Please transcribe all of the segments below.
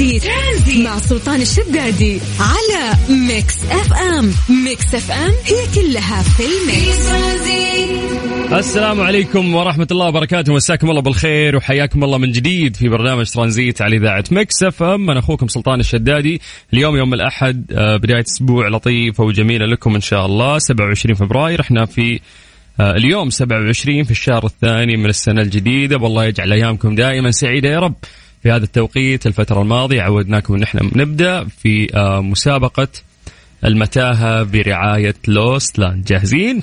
Tranzit. Tranzit. مع سلطان الشدادي على Mix FM. Mix FM هي كلها في ال mix. السلام عليكم ورحمة الله وبركاته. مساكم الله بالخير وحياكم الله من جديد في برنامج ترانزيت على إذاعة Mix FM. أنا أخوكم سلطان الشدادي. اليوم يوم الأحد آه، بداية أسبوع لطيفة وجميلة لكم إن شاء الله. 27 فبراير. إحنا في آه، اليوم 27 في الشهر الثاني من السنة الجديدة. والله يجعل أيامكم دائما سعيدة يا رب. في هذا التوقيت الفترة الماضية عودناكم أن إحنا نبدأ في آه، مسابقة المتاهة برعاية Lost Land جاهزين؟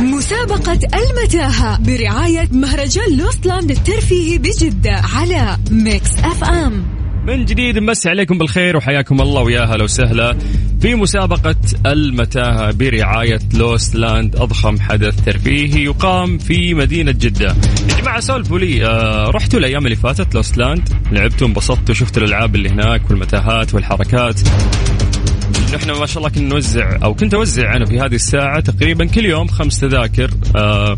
مسابقة المتاهة برعاية مهرجان Lost Land الترفيهي بجدة على Mix FM من جديد نمسي عليكم بالخير وحياكم الله ويا هلا وسهلا في مسابقة المتاهة برعاية Lost Land. أضخم حدث ترفيهي يقام في مدينة جدة. يا جماعة سولفوا لي آه رحتوا الأيام اللي فاتت لوست لاند؟ لعبتوا انبسطتوا شفتوا الألعاب اللي هناك والمتاهات والحركات؟ نحن ما شاء الله كنا نوزع أو كنت أوزع أنا في هذه الساعة تقريبا كل يوم خمس تذاكر. آه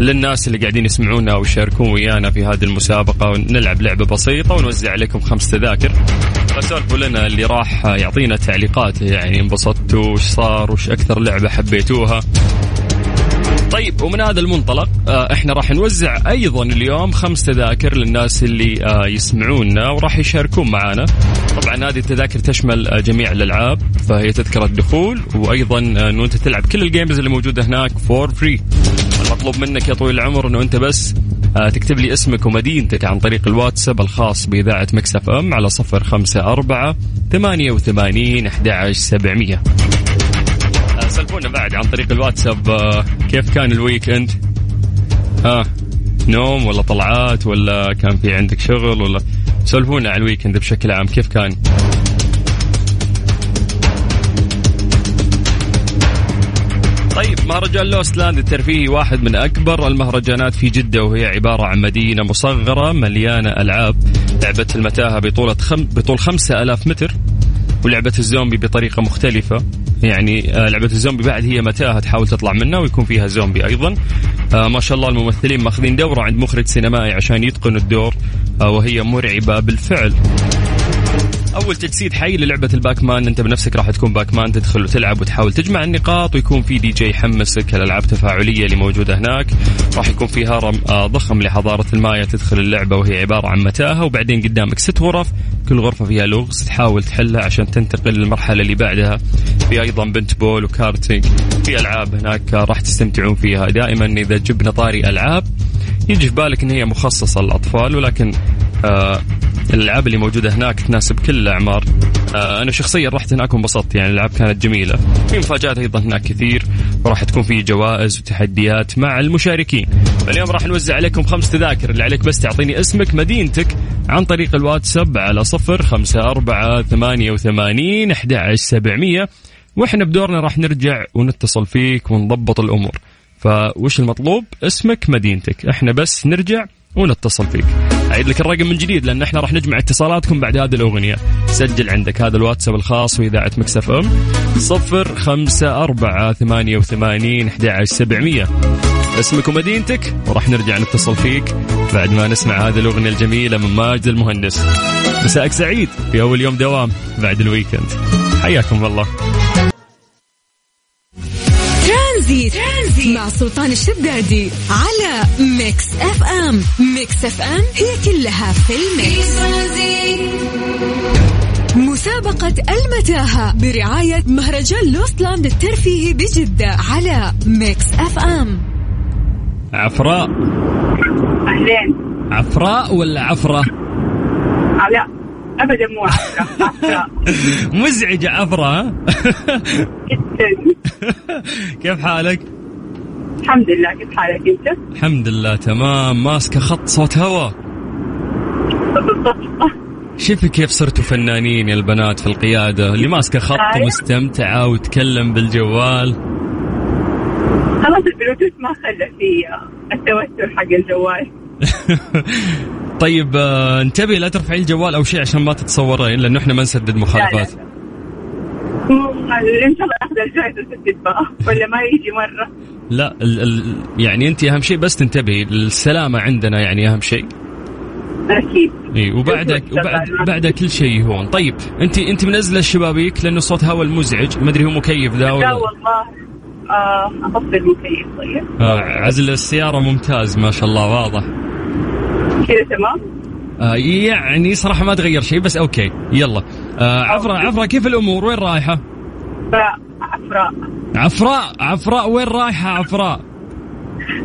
للناس اللي قاعدين يسمعونا أو يشاركون ويانا في هذه المسابقة ونلعب لعبة بسيطة ونوزع عليكم خمس تذاكر. فسولفوا لنا اللي راح يعطينا تعليقات يعني انبسطتوا وش صار وش أكثر لعبة حبيتوها. طيب ومن هذا المنطلق آه، إحنا راح نوزع أيضا اليوم خمس تذاكر للناس اللي آه، يسمعونا وراح يشاركون معنا. طبعا هذه التذاكر تشمل آه، جميع الألعاب فهي تذكرة دخول وأيضا إنه أنت تلعب كل ال games اللي موجودة هناك for free المطلوب منك يا طويل العمر إنه أنت بس تكتب لي اسمك ومدينتك عن طريق الواتساب الخاص بإذاعة Mix FM على صفر خمسة أربعة ثمانية وثمانين أحد سبعمية. سولفونا بعد عن طريق الواتساب آه، كيف كان ال weekend ها آه نوم ولا طلعات ولا كان في عندك شغل ولا؟ سولفونا على ال weekend بشكل عام كيف كان؟ مهرجان Lost Land الترفيهي واحد من أكبر المهرجانات في جدة وهي عبارة عن مدينة مصغرة مليانة ألعاب. لعبة المتاهة بطولة خم... بطول خمسة ألاف متر ولعبة الزومبي بطريقة مختلفة. يعني آه، لعبة الزومبي بعد هي متاهة تحاول تطلع منها ويكون فيها زومبي أيضا. آه، ما شاء الله الممثلين ماخذين دورة عند مخرج سينمائي عشان يتقنوا الدور آه، وهي مرعبة بالفعل. أول تجسيد حي للعبة ال Pac-Man أنت بنفسك راح تكون Pac-Man تدخل وتلعب وتحاول تجمع النقاط ويكون في دي جي يحمسك الالعاب التفاعليه اللي موجودة هناك. راح يكون في هرم ضخم لحضارة المايا تدخل اللعبة وهي عبارة عن متاهة. وبعدين قدامك ست غرف كل غرفة فيها لغز تحاول تحلها عشان تنتقل للمرحلة اللي بعدها. في أيضا بنت بول وكارتينج في ألعاب هناك راح تستمتعون فيها. دائما إذا جبنا طاري ألعاب يجي في بالك إن هي مخصصة للأطفال ولكن آه الألعاب اللي موجودة هناك تناسب كل الأعمار. آه أنا شخصيا رحت هناك وانبسطت يعني الألعاب كانت جميلة. في مفاجآت أيضا هناك كثير وراح تكون في جوائز وتحديات مع المشاركين. اليوم راح نوزع عليكم خمس تذاكر اللي عليك بس تعطيني اسمك مدينتك عن طريق الواتساب على صفر خمسة أربعة ثمانية وثمانين أحد سبعمية. وإحنا بدورنا راح نرجع ونتصل فيك ونضبط الأمور. فوش المطلوب؟ اسمك مدينتك. إحنا بس نرجع ونتصل فيك. أعيد لك الرقم من جديد لأن إحنا راح نجمع اتصالاتكم بعد هذه الأغنية. سجل عندك هذا الواتساب الخاص وإذاعة مكسف ثمانية وثمانين أحد سبعمية. اسمك ومدينتك وراح نرجع نتصل فيك بعد ما نسمع هذه الأغنية الجميلة من ماجد المهندس. مساءك سعيد في أول يوم دوام بعد ال weekend. حياكم الله. Tranzit. Tranzit. مع سلطان الشدادي على Mix FM. Mix FM هي كلها في ال mix. مسابقة المتاهة برعاية مهرجان Lost Land الترفيهي بجدة على Mix FM. عفراء. أهلين. عفراء ولا عفرة؟ لا ابدا مو مزعجة عفرة ها؟ جدا كيف حالك؟ الحمد لله كيف حالك أنت؟ الحمد لله تمام ماسكة خط صوت هوا بالضبط شوفي كيف صرتوا فنانين يا البنات في القيادة اللي ماسكة خط أيوة. ومستمتعة وتكلم بالجوال خلاص البلوتوث ما خلى في التوتر حق الجوال طيب آه، انتبهي لا ترفعي الجوال أو شيء عشان ما تتصورين لأنه إحنا ما نسدد مخالفات. لا. إن شاء الله أخذ الجائزة سدد بقى ولا ما يجي مرة. لا ال ال يعني انت أهم شيء بس تنتبهي السلامة عندنا يعني أهم شيء. أكيد. إي وبعدك وبعد بعد كل شيء يهون. طيب انت انت منزلة الشبابيك لأنه صوت هواء المزعج ما أدري هو مكيف ذا لا ولا والله. آه اطفي المكيف طيب. آه عزل السيارة ممتاز ما شاء الله واضح. كذا تمام؟ آه يعني صراحة ما تغير شيء بس أوكي. يلا. آه عفراء عفراء كيف الأمور؟ وين رايحة؟ عفراء. عفراء. عفراء؟ وين رايحة عفراء؟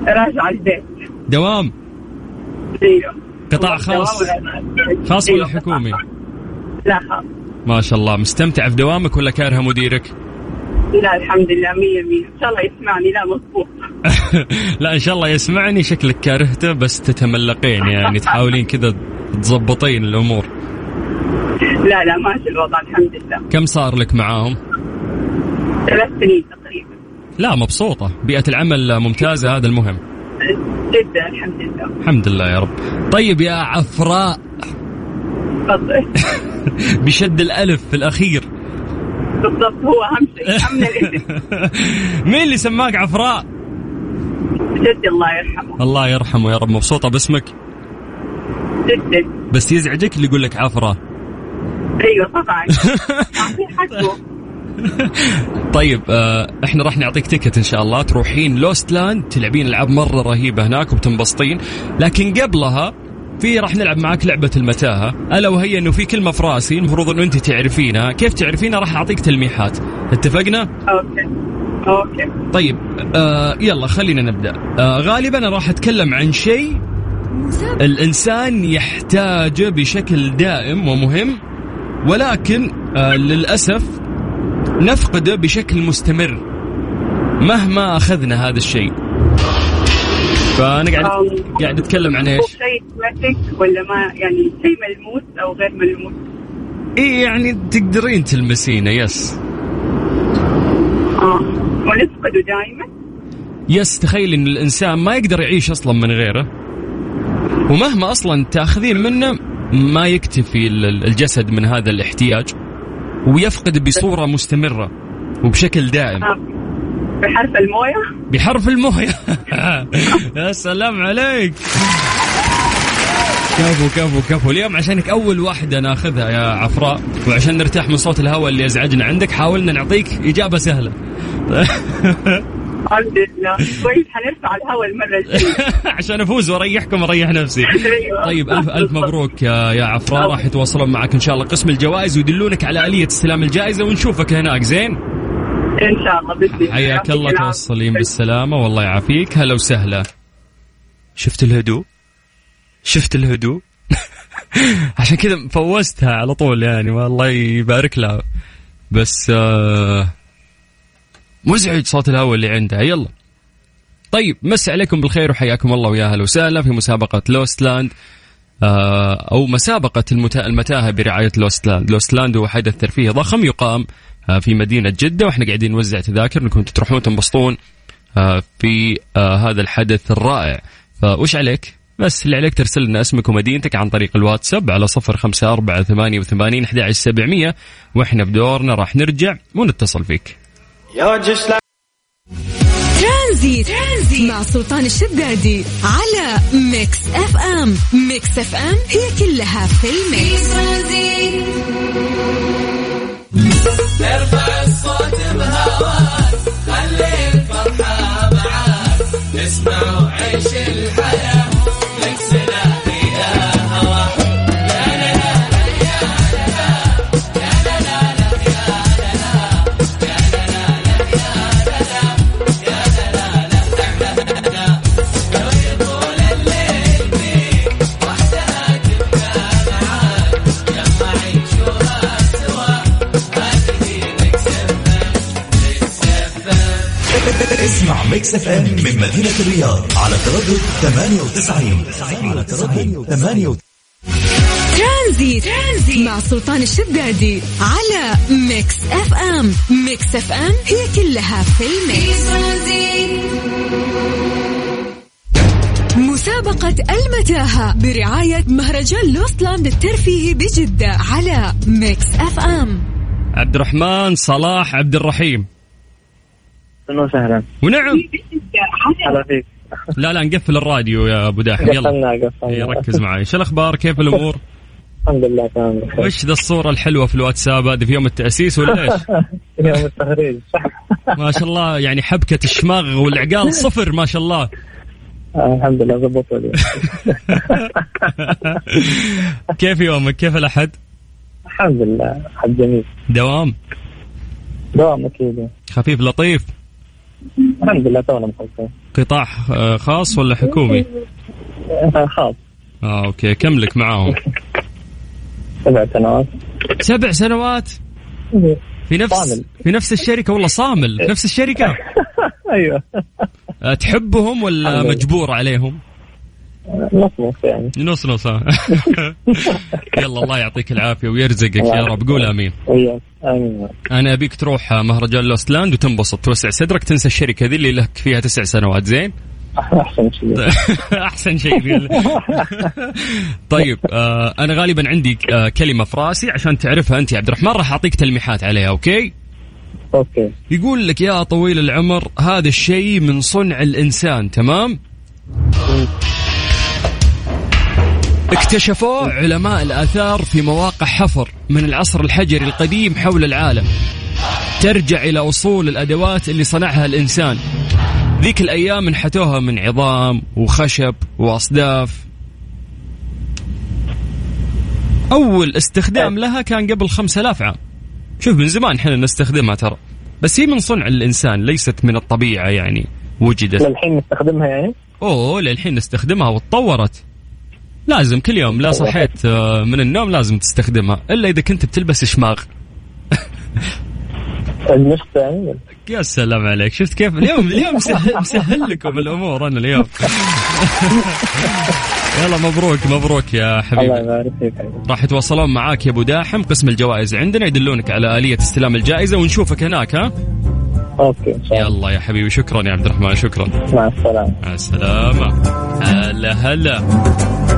راجعة البيت. دوام. أيوه. قطاع خاص؟ خاص ولا حكومي؟ لا. خاص ما شاء الله. مستمتع في دوامك ولا كارهة مديرك؟ لا الحمد لله مية مية. إن شاء الله يسمعني. لا مضبوط لا إن شاء الله يسمعني. شكلك كارهته بس تتملقين يعني تحاولين كذا تضبطين الأمور. لا لا ماشي الوضع الحمد لله. كم صار لك معاهم؟ ثلاث سنين تقريبا. لا مبسوطة. بيئة العمل ممتازة هذا المهم. جدا الحمد لله. الحمد لله يا رب. طيب يا عفراء. تفضل. بشد الألف في الأخير. بالضبط هو أهم شيء الاسم مين اللي سماك عفراء؟ جدي الله يرحمه. الله يرحمه يا رب مبسوطة باسمك؟ جدا بس يزعجك اللي يقول لك عفرة أيوه طبعا. حقه طيب آه إحنا راح نعطيك ticket إن شاء الله تروحين Lost Land تلعبين ألعاب مرة رهيبة هناك وبتنبسطين. لكن قبلها في راح نلعب معاك لعبة المتاهة. ألا وهي أنه في كلمة في رأسي المفروض أنه أنت تعرفينها. كيف تعرفينها؟ راح أعطيك تلميحات. اتفقنا؟ okay. okay. طيب آه يلا خلينا نبدأ. آه غالبا أنا راح أتكلم عن شيء الإنسان يحتاجه بشكل دائم ومهم ولكن آه للأسف نفقده بشكل مستمر مهما أخذنا هذا الشيء. فأنا قاعد. قاعد أتكلم عن إيش؟ شيء ولا ما يعني شيء ملموس أو غير ملموس إيه يعني تقدرين تلمسينه يس آه ونفقده دائما يس تخيل إن الإنسان ما يقدر يعيش أصلا من غيره ومهما أصلا تأخذين منه ما يكتفي ال- الجسد من هذا الاحتياج ويفقد بصورة مستمرة وبشكل دائم آه. بحرف الموية؟ بحرف الموية. يا سلام عليك. كفو كفو كفو. اليوم عشانك أول واحدة ناخذها يا عفراء وعشان نرتاح من صوت الهواء اللي ازعجنا عندك حاولنا نعطيك إجابة سهلة. الحمد لله. كويس حنرفع الهواء المرة الجاية. عشان أفوز وأريحكم واريح نفسي. أيوة. طيب ألف ألف مبروك يا يا عفراء. راح يتواصلون معك إن شاء الله قسم الجوائز ويدلونك على آلية استلام الجائزة ونشوفك هناك. زين؟ إن شاء الله بإذن الله. حياك الله يعطيك توصلين. بالسلامة. والله يعافيك. هلا وسهلا. شفت الهدوء؟ شفت الهدوء؟ عشان كذا فوزتها على طول يعني والله يبارك لها. بس آه مزعج صوت الهواء اللي عندها. يلا. طيب مسيكم بالخير وحياكم الله ويا أهلا وسهلا في مسابقة Lost Land آه، أو مسابقة المتا- المتاهة برعاية Lost Land Lost Land هو حدث ترفيهي ضخم يقام في مدينة جدة وإحنا قاعدين نوزع تذاكر أنكم تروحون تنبسطون آه، في آه، هذا الحدث الرائع فوش عليك؟ بس اللي عليك ترسل لنا اسمك ومدينتك عن طريق الواتساب على صفر خمسة أربعة ثمانية وثمانين أحد سبعمية وإحنا بدورنا راح نرجع ونتصل فيك Tranzit. Tranzit مع سلطان الشدادي على Mix FM Mix FM هي كلها في ال mix ارفع الصوت بهواك Mix FM من مدينة الرياض على تردد 98 على تردد 98 Tranzit. Tranzit مع سلطان الشدادي على Mix FM. Mix FM هي كلها في ال mix. مسابقة المتاهة برعاية مهرجان Lost Land الترفيهي بجدة على Mix FM. عبد الرحمن صلاح عبد الرحيم. أهلا وسهلا. ونعم. هلا فيك. لا لا نقفل الراديو يا أبو داحم يلا. قفلنا إيه، قفلنا ركز معي. شو الأخبار؟ كيف الأمور؟ الحمد لله تمام. وش ذا الصورة الحلوة في الواتساب هذه في يوم التأسيس ولا إيش؟ يوم التخريج. ما شاء الله يعني حبكة الشماغ والعقال صفر ما شاء الله. الحمد لله لي كيف يومك؟ كيف الأحد؟ الحمد لله حد جميل. دوام؟ دوام أكيد. خفيف لطيف. الحمد لله تونا مخلصين قطاع آه، خاص ولا حكومي؟ آه، خاص. آه أوكي كم لك معاهم سبع سنوات. سبع سنوات؟ في نفس صامل. في نفس الشركة؟ والله صامل. في نفس الشركة؟ أيوه. آه، تحبهم ولا. مجبور عليهم؟ نص نص يعني. نص نص. يلا الله يعطيك العافية ويرزقك يا رب. قول آمين. آمين. أنا أبيك تروح مهرجان Lost Land وتنبسط. توسع صدرك تنسى الشركة ذي اللي لك فيها تسع سنوات. زين؟ أحسن شيء. أحسن شيء. طيب آه أنا غالبا عندي آه كلمة في راسي عشان تعرفها أنت يا عبد الرحمن. راح أعطيك تلميحات عليها okay؟ okay. يقول لك يا طويل العمر هذا الشيء من صنع الإنسان تمام؟ اكتشفوه علماء الآثار في مواقع حفر من العصر الحجري القديم حول العالم. ترجع إلى أصول الأدوات اللي صنعها الإنسان. ذيك الأيام انحتوها من عظام وخشب وأصداف. أول استخدام لها كان قبل 5000 عام. شوف من زمان إحنا نستخدمها ترى. بس هي من صنع الإنسان ليست من الطبيعة يعني وجدت. للحين نستخدمها يعني؟ أوه للحين نستخدمها وتطورت. لازم كل يوم لا صحيت آه، من النوم لازم تستخدمها إلا إذا كنت بتلبس شماغ. المشط يعني؟ يا سلام عليك. شفت كيف؟ اليوم اليوم مسهل, مسهل لكم الأمور أنا اليوم. يلا مبروك مبروك يا الله حبيبي يبارك فيك. راح يتواصلون معاك يا أبو داحم. قسم الجوائز عندنا يدلونك على آلية استلام الجائزة ونشوفك هناك ها؟ okay. ان شاء الله يلا يا حبيبي شكرا يا عبد الرحمن شكرا. مع السلامة. مع السلامة. هلا هلا.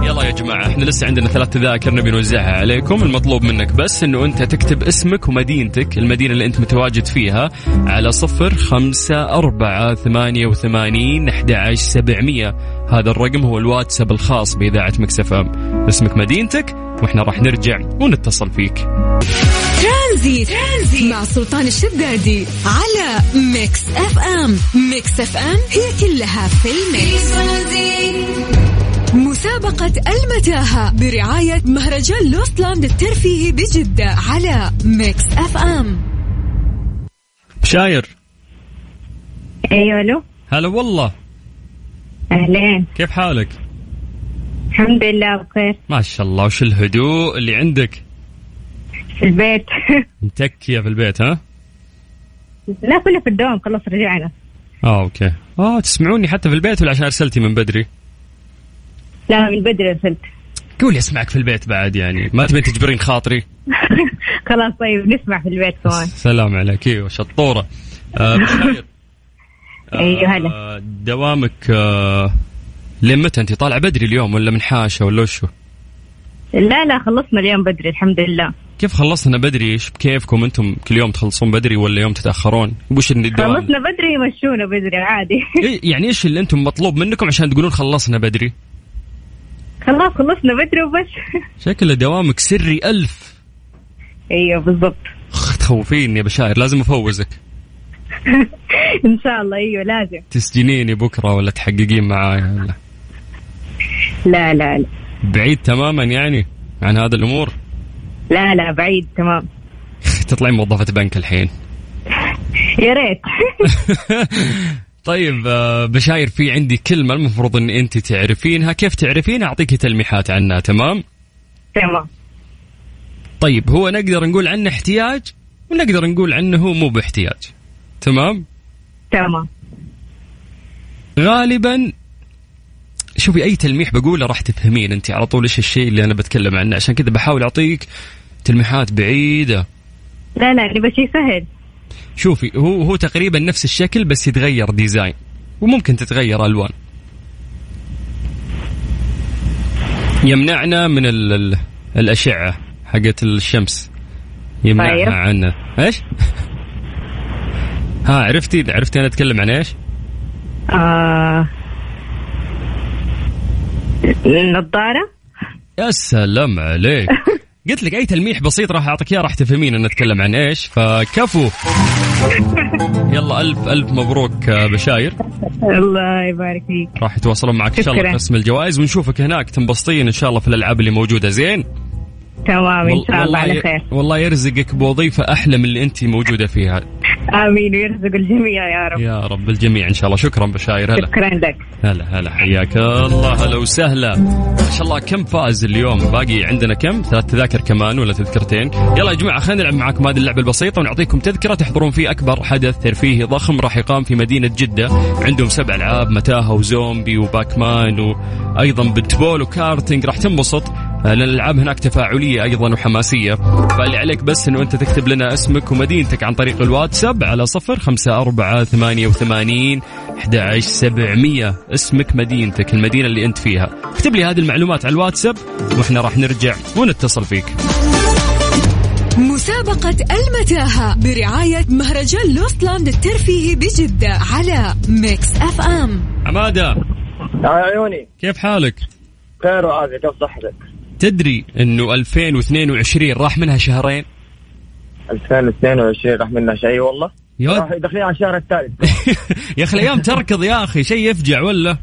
يلا يا جماعة إحنا لسه عندنا ثلاث تذاكر نبي نوزعها عليكم. المطلوب منك بس إنه أنت تكتب اسمك ومدينتك المدينة اللي أنت متواجد فيها على صفر خمسة أربعة ثمانية وثمانين أحد سبعمية. هذا الرقم هو الواتساب الخاص بإذاعة Mix FM اسمك مدينتك وإحنا راح نرجع ونتصل فيك. Tranzit. Tranzit. مع سلطان الشدادي على Mix FM. Mix FM هي كلها في ال mix. مسابقة المتاهة برعاية مهرجان Lost Land الترفيهي بجدة على Mix FM. شاير. أيوه ألو. هلا والله. أهلين. كيف حالك؟ الحمد لله بخير. ما شاء الله وش الهدوء اللي عندك؟ في البيت. متكية في البيت ها؟ لا كله في الدوام خلاص رجعنا. آه أوكي. آه تسمعوني حتى في البيت ولا عشان أرسلتي من بدري؟ لا من بدري أرسلت. قولي اسمعك في البيت بعد يعني ما تبين تجبرين خاطري. خلاص طيب نسمع في البيت كمان. سلام عليك. أيوه شطورة. آه. آه، أيوة، هلا. دوامك آه لين متى؟ أنت طالعة بدري اليوم ولا من حاشه ولا وشو؟ لا لا خلصنا اليوم بدري الحمد لله. كيف خلصنا بدري؟ إيش بكيفكم أنتم كل يوم تخلصون بدري ولا يوم تتأخرون؟ وش اللي الدوام؟ خلصنا بدري يمشونا بدري عادي. إيه يعني إيش اللي أنتم مطلوب منكم عشان تقولون خلصنا بدري؟ خلاص خلصنا بدري وبس. شكل دوامك سري ألف. أيوه بالضبط. تخوفيني يا بشاير لازم أفوزك. إن شاء الله أيوه لازم. تسجنيني بكرة ولا تحققين معايا ولا؟ لا لا لا. بعيد تماما يعني عن هذا الأمور. لا لا بعيد تمام. تطلعين موظفة بنك الحين. يا ريت. طيب آه، بشاير في عندي كلمة المفروض إن أنت تعرفينها. كيف تعرفينها اعطيكي تلميحات عنها تمام؟ تمام. طيب هو نقدر نقول عنه احتياج ونقدر نقول عنه هو مو باحتياج تمام؟ تمام. غالبا شوفي أي تلميح بقوله راح تفهمين انت على طول إيش الشيء اللي أنا بتكلم عنه. عشان كذا بحاول أعطيك تلميحات بعيدة. لا لا نبغى شيء سهل. شوفي هو هو تقريبا نفس الشكل بس يتغير ديزاين. وممكن تتغير ألوان. يمنعنا من ال ال الأشعة حقت الشمس. يمنعها طيب. عنا إيش؟ ها عرفتي؟ عرفتي أنا أتكلم عن إيش؟ آه. النظارة يا سلام عليك. قلت لك أي تلميح بسيط راح أعطيك إياه راح تفهمين ان نتكلم عن إيش. فكفو. يلا ألف ألف مبروك بشاير. الله يبارك فيك. راح يتواصلون معك إن شاء الله. قسم الجوائز ونشوفك هناك تنبسطين إن شاء الله في الألعاب اللي موجودة. زين؟ تمام إن شاء الله على خير. والله يرزقك بوظيفة أحلى من اللي انت موجودة فيها. آمين ويرزق الجميع يا رب. يا رب الجميع إن شاء الله. شكرا بشاير. هلا. شكرا لك. هلا هلا. حياك الله. هلا وسهلا. ما شاء الله كم فاز اليوم؟ باقي عندنا كم؟ ثلاث تذاكر كمان ولا تذكرتين؟ يلا يا جماعة خلينا نلعب معاكم هذه اللعبة البسيطة ونعطيكم تذكرة تحضرون فيه أكبر حدث ترفيهي ضخم راح يقام في مدينة جدة. عندهم سبع ألعاب متاهة و zombie و Pac-Man وأيضا paintball و karting راح تنبسط الالعاب هناك تفاعلية أيضا وحماسية. فاللي عليك بس إنه أنت تكتب لنا اسمك ومدينتك عن طريق الواتساب على صفر خمسة أربعة ثمانية وثمانين أحد عشر سبعمية. اسمك مدينتك المدينة اللي أنت فيها. اكتب لي هذه المعلومات على الواتساب وإحنا راح نرجع ونتصل فيك. مسابقة المتاهة برعاية مهرجان Lost Land الترفيهي بجدة على Mix FM عمادة. يا عيوني. كيف حالك؟ خير وعافية كيف صحتك؟ تدري أنه 2022 راح منها شهرين؟ 2022 راح منا شيء والله. راح داخلين على الشهر الثالث. يا أخي الأيام تركض يا أخي شيء يفجع ولا؟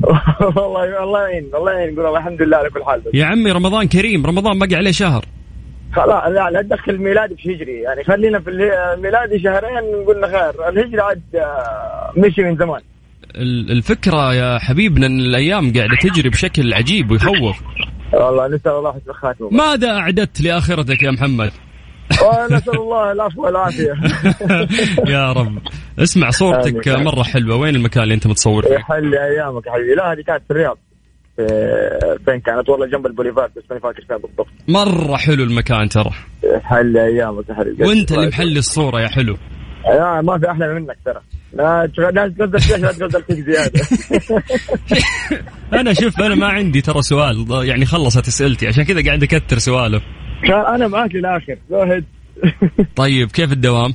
والله الله يعين الله يعين نقول الحمد لله على كل حال. بس يا عمي رمضان كريم رمضان باقي عليه شهر. خلاص لا لا تدخل الميلادي في هجري يعني خلينا في الميلادي شهرين قلنا خير. الهجري عاد آه، مشي من زمان. ال- الفكرة يا حبيبنا أن الأيام قاعدة تجري بشكل عجيب ويخوف. والله نسأل الله حسن الخاتمه ماذا أعددت لآخرتك يا محمد؟ ونسال الله العفو والعافية. يا رب. اسمع صورتك. مرة حلوة. وين المكان اللي أنت متصور فيه؟ يحل أيامك يا حبيبي. لا هذه كانت في الرياض. في- فين كانت؟ والله جنب البوليفار بس ماني فاكر فين بالضبط. مرة حلو المكان ترى. حل أيامك يا حبيبي. وأنت اللي محلي الصورة يا حلو. لا ما في أحلى منك ترى. لا تغزل فيها لا تغزل فيك زيادة. أنا شوف أنا ما عندي ترى سؤال يعني خلصت اسئلتي عشان كذا قاعد أكثر سوالف كان أنا معاك للآخر. جو طيب كيف الدوام؟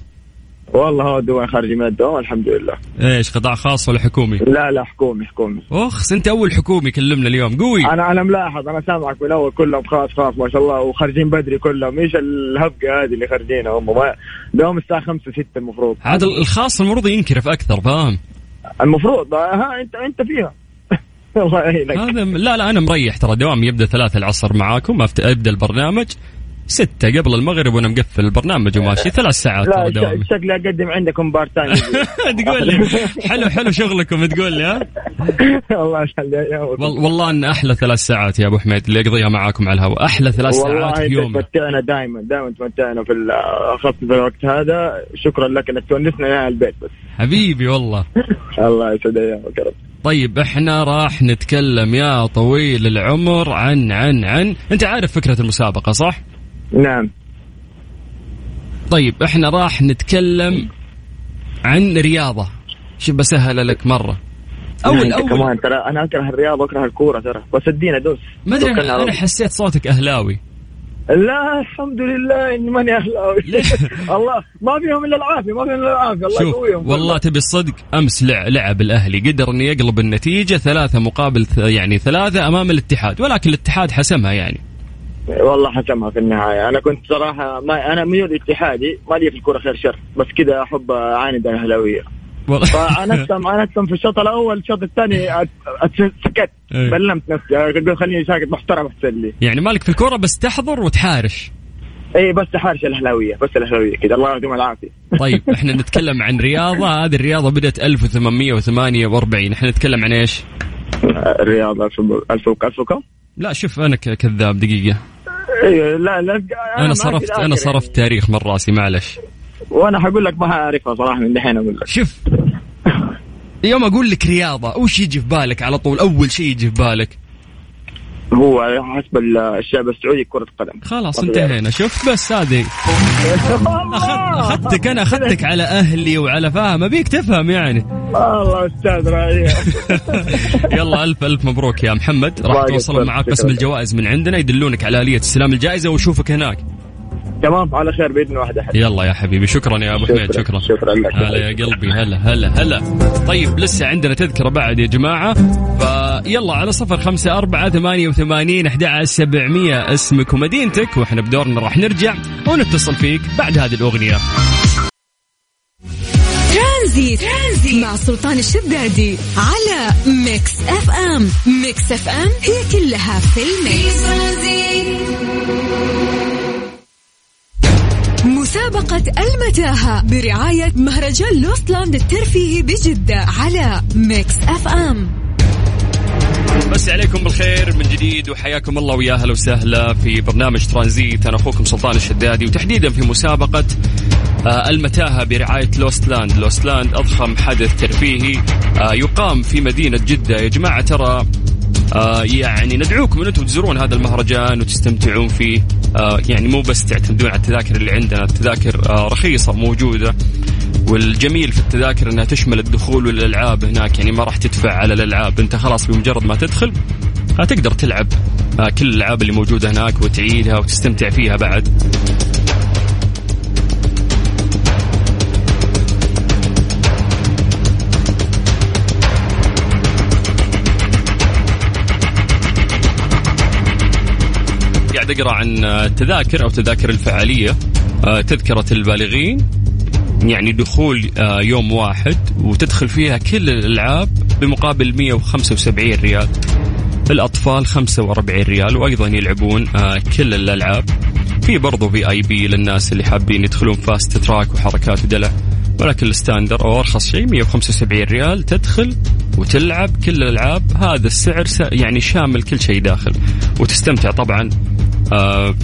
والله هو الدوام خارجي من الدوام الحمد لله. إيش قطاع خاص ولا حكومي؟ لا لا حكومي حكومي. اخس أنت أول حكومي كلمنا اليوم قوي. أنا أنا ملاحظ أنا سامعك من اول كلهم خاص خاص ما شاء الله وخارجين بدري كلهم. إيش الهبقة هذه اللي خارجينها هم؟ دوام الساعة 5 6 المفروض. عاد الخاص المفروض ينكرف أكثر فاهم؟ المفروض ها أنت أنت فيها. الله يعينك. هذا لا لا أنا مريح ترى دوامي يبدأ ثلاثة العصر معاكم أبدأ البرنامج. ستة قبل المغرب وأنا مقفل البرنامج وماشي ثلاث ساعات لا شكلي أقدم عندكم part time تقول لي. حلو حلو شغلكم تقول لي ها؟ الله والله إن أحلى ثلاث ساعات يا أبو حميد اللي اقضيها معاكم على الهواء. أحلى ثلاث ساعات والله في يومي تمتعنا دائما دائما تمتعنا في خاصة في الوقت هذا. شكرا لك إنك تونسنا يا البيت بس. حبيبي والله. الله يسعد ايامك يا رب طيب إحنا راح نتكلم يا طويل العمر عن عن عن. أنت عارف فكرة المسابقة صح؟ نعم. طيب إحنا راح نتكلم عن رياضة. شوف بسهل لك مرة؟ اول أنت اول كمان ترى أنا أكره الرياضة واكره الكورة ترى. بس ادينا دوس ما على أنا الله. حسيت صوتك أهلاوي. لا الحمد لله إني ماني أهلاوي؟ الله ما فيهم إلا العافية ما فيهم إلا العافية. الله شوف يقويهم. والله تبي الصدق أمس لع- لعب الأهلي قدر إنه يقلب النتيجة ثلاثة مقابل يعني ثلاثة أمام الاتحاد ولكن الاتحاد حسمها يعني. والله حسمها في النهاية. أنا كنت صراحة ما أنا ميول اتحادي ما لي في الكوره خير شر بس كذا أحب أعاند الاهلاويه والله. فانسم انسم في الشوط الأول الشوط الثاني سكت. إيه. بلمت نفسي. قلت خليني ساكت محترم أحسن لي. يعني مالك في الكورة بس تحضر وتحارش. اي بس حارش الأهلاوية بس الأهلاوية كذا. الله يعطيهم العافية. طيب إحنا نتكلم عن رياضة. هذه الرياضة بدأت 1848 إحنا نتكلم عن إيش؟ الرياضه ألف الف ألف وكم؟ لا شوف أنا كذاب دقيقة. أيوه لا لا أنا ما صرفت أنا صرفت تاريخ من رأسي معلش. وأنا حقول لك ما أعرفها صراحة من دحين أقول لك. شوف. يوم أقول لك رياضة وش يجي في بالك على طول؟ أول شيء يجي في بالك؟ هو حسب الشعب السعودي كرة قدم خلاص انتهينا. شوف بس هذه. أخذتك أنا أخذتك على أهلي وعلى فاهم أبيك تفهم يعني. الله أستاذ راعي يلا ألف ألف مبروك يا محمد. راح يقبل. معاك قسم. الجوائز من عندنا يدلونك على آلية استلام الجائزة واشوفك هناك. تمام؟ على خير بإذن واحد احد يلا يا حبيبي شكرا يا أبو حميد شكرا شكرا. لك. هلا يا قلبي هلا هلا هلا. طيب لسه عندنا تذكرة بعد يا جماعة. فيلا على صفر خمسة أربعة ثمانية وثمانين أحد سبعمية اسمك ومدينتك وإحنا بدورنا راح نرجع ونتصل فيك بعد هذه الأغنية. Tranzit. Tranzit مع سلطان الشدادي على Mix FM. Mix FM هي كلها في ال mix. مسابقة المتاهة برعاية مهرجان Lost Land الترفيهي بجدة على Mix FM مسى عليكم بالخير من جديد وحياكم الله ويا أهلا وسهلا في برنامج ترانزيت. أنا أخوكم سلطان الشدادي وتحديدا في مسابقة آه، المتاهة برعاية Lost Land، Lost Land أضخم حدث ترفيهي آه، يقام في مدينة جدة. يا جماعة ترى آه يعني ندعوكم ان أنتم تزورون هذا المهرجان وتستمتعون فيه. يعني مو بس تعتمدون على التذاكر اللي عندنا التذاكر آه رخيصة موجودة والجميل في التذاكر إنها تشمل الدخول والألعاب هناك. يعني ما راح تدفع على الألعاب. أنت خلاص بمجرد ما تدخل آه تقدر تلعب آه كل الألعاب اللي موجودة هناك وتعيدها وتستمتع فيها بعد. قاعد أقرأ عن التذاكر أو تذاكر الفعالية آه، تذكرة البالغين يعني دخول آه، يوم واحد وتدخل فيها كل الألعاب بمقابل 175 ريال. الأطفال 45 ريال وأيضا يلعبون آه، كل الألعاب. في برضو VIP للناس اللي حابين يدخلون fast track وحركات ودلع. ولكن ال standard أو أرخص شيء 175 ريال تدخل وتلعب كل الألعاب. هذا السعر يعني شامل كل شيء داخل. وتستمتع طبعا آه،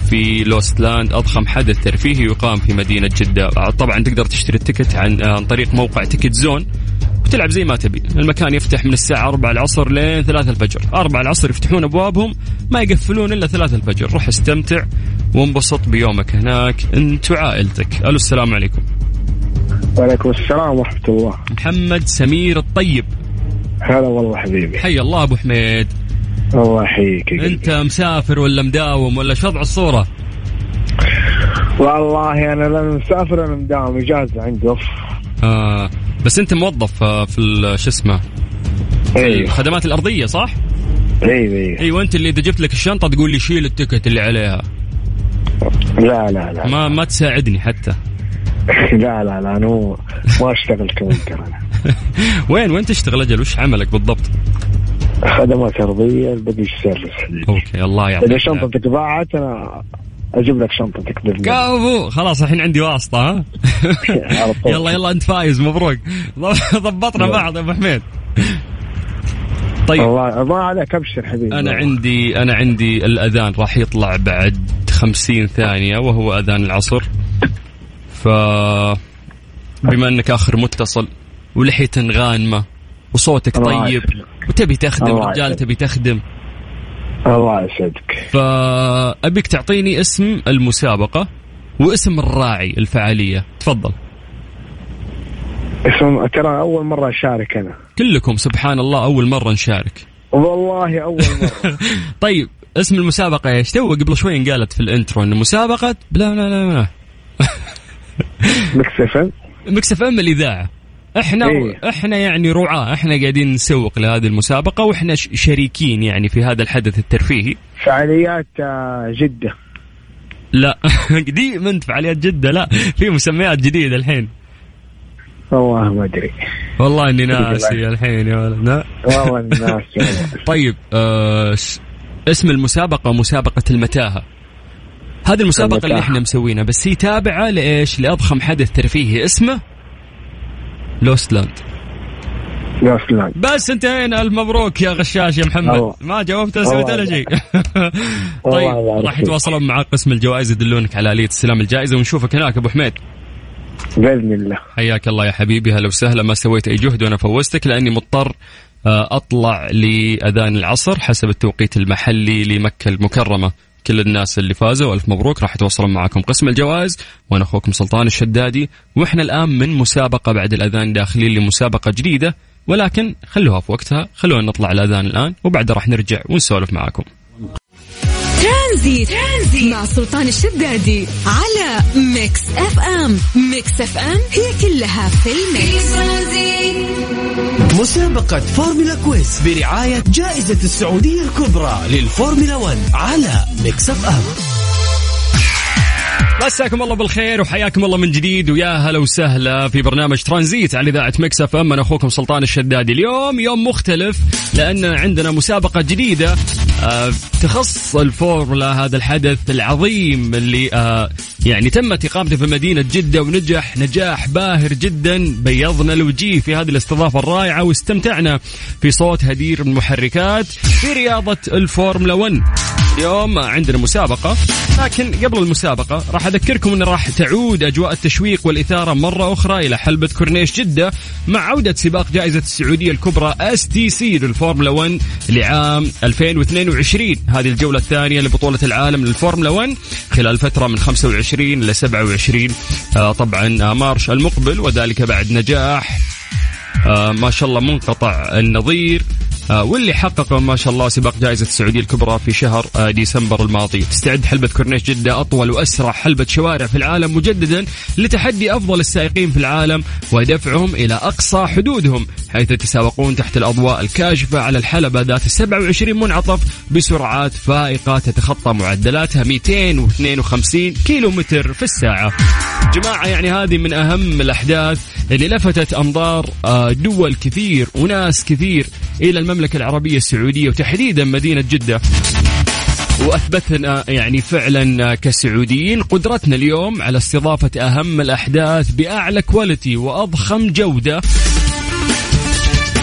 في Lost Land أضخم حدث ترفيهي يقام في مدينة جدة. آه، طبعا تقدر تشتري ال ticket عن آه، عن طريق موقع Ticket Zone وتلعب زي ما تبي. المكان يفتح من الساعة 4 العصر لين 3 الفجر. 4 العصر يفتحون أبوابهم ما يقفلون إلا 3 الفجر. روح استمتع وانبسط بيومك هناك. أنت وعائلتك. ألو السلام عليكم. وعليكم السلام ورحمة الله. محمد سمير الطيب. هلا والله حبيبي. حي الله أبو حميد. الله يحييك. أنت مسافر ولا مداوم ولا شو وضع الصورة؟ والله أنا لما مسافر أنا مداوم إجازة عندي أوف. آه بس أنت موظف آه، في شو اسمه؟ في أيوه. الخدمات الأرضية صح؟ أيوه أيوه. أيوه أنت اللي إذا جبت لك الشنطة تقول لي شيل التكت اللي عليها. لا لا لا ما ما تساعدني حتى. لا لا لا أنا ما أشتغل أنا وين وين تشتغل أجل؟ وش عملك بالضبط؟ خدمات ارضيه البديش service okay الله يعطيك إذا. شنطتك ضاعت أنا أجيب لك شنطتك باذن كفو خلاص الحين عندي واسطة ها. يلا يلا أنت فايز مبروك. ضبطنا. بعض يا أبو حميد. طيب. الله الله عليك أبشر حبيبي. أنا عندي أنا عندي الأذان راح يطلع بعد خمسين ثانية وهو أذان العصر. ف بما أنك آخر متصل ولحية غانمة. وصوتك طيب. وتبي تخدم رجال. تبي تخدم. الله يسعدك. فأبيك تعطيني اسم المسابقة واسم الراعي الفعالية. تفضل. اسم ترى أول مرة أشارك أنا. كلكم سبحان الله أول مرة نشارك. والله أول مرة. طيب اسم المسابقة إيش؟ تو قبل شوي قالت في ال intro إن مسابقة لا لا لا لا Mix FM. Mix FM الإذاعة. إحنا إيه. إحنا يعني رعاة إحنا قاعدين نسوق لهذه المسابقة وإحنا شريكين يعني في هذا الحدث الترفيهي. فعاليات آه، جدة. لا قديم أنت فعاليات جدة لا في مسميات جديدة الحين. والله ما أدري. والله إني ناسي الحين يا ولد. لا. والله والله. طيب آه اسم المسابقة مسابقة المتاهة. هذه المسابقة اللي المتاهة. إحنا مسوينها بس هي تابعة لإيش؟ لأضخم حدث ترفيهي. اسمه Lostland يا سلام بس انتهينا ألف مبروك يا غشاش يا محمد. الله. ما جاوبت سويت ولا شيء. طيب راح. يتواصلون مع قسم الجوائز يدلونك على آلية استلام الجائزة ونشوفك هناك أبو حميد. بإذن الله. حياك الله يا حبيبي هلا وسهلا. ما سويت أي جهد وأنا فوزتك لأني مضطر آه، أطلع لأذان العصر حسب التوقيت المحلي لمكة المكرمة. كل الناس اللي فازوا. ألف مبروك راح يتواصلون معكم قسم الجوائز وأنا أخوكم سلطان الشدادي. وإحنا الآن من مسابقة بعد الأذان داخلين لمسابقة جديدة ولكن خلوها في وقتها خلونا نطلع الأذان الآن وبعدها راح نرجع ونسولف معاكم ترانزيت, ترانزيت مع سلطان الشدادي على Mix FM Mix FM هي كلها في ال mix. مسابقة فورمولا quiz برعاية جائزة السعودية الكبرى للفورمولا 1 على Mix FM مساكم الله بالخير وحياكم الله من جديد ويا هلا وسهلا في برنامج ترانزيت على إذاعة Mix FM أنا أخوكم سلطان الشدادي. اليوم يوم مختلف لأن عندنا مسابقة جديدة تخص الفورمولا هذا الحدث العظيم اللي آه يعني تمت إقامته في مدينة جدة ونجح نجاح باهر جدا بيضنا الوجيه في هذه الاستضافة الرائعة واستمتعنا في صوت هدير المحركات في رياضة الفورمولا 1 اليوم عندنا مسابقة لكن قبل المسابقة راح أذكركم أن راح تعود أجواء التشويق والإثارة مرة أخرى إلى حلبة كورنيش جدة مع عودة سباق جائزة السعودية الكبرى STC للفورمولا 1 لعام 2022 هذه الجولة الثانية لبطولة العالم للفورمولا 1 خلال فترة من 25 إلى 27 آه طبعا March المقبل وذلك بعد نجاح. آه ما شاء الله منقطع النظير. واللي حقق ما شاء الله سباق جائزة السعودية الكبرى في شهر آه ديسمبر الماضي. تستعد حلبة كورنيش جدة أطول وأسرع حلبة شوارع في العالم مجددا لتحدي أفضل السائقين في العالم ودفعهم إلى أقصى حدودهم حيث يتسابقون تحت الأضواء الكاشفة على الحلبة ذات 27 منعطف بسرعات فائقة تتخطى معدلاتها 252 كيلو متر في الساعة. جماعة يعني هذه من أهم الأحداث اللي لفتت أنظار آه دول كثير وناس كثير إلى المملكة العربية السعودية وتحديدا مدينة جدة. وأثبتنا يعني فعلا كسعوديين قدرتنا اليوم على استضافة أهم الأحداث بأعلى quality وأضخم جودة.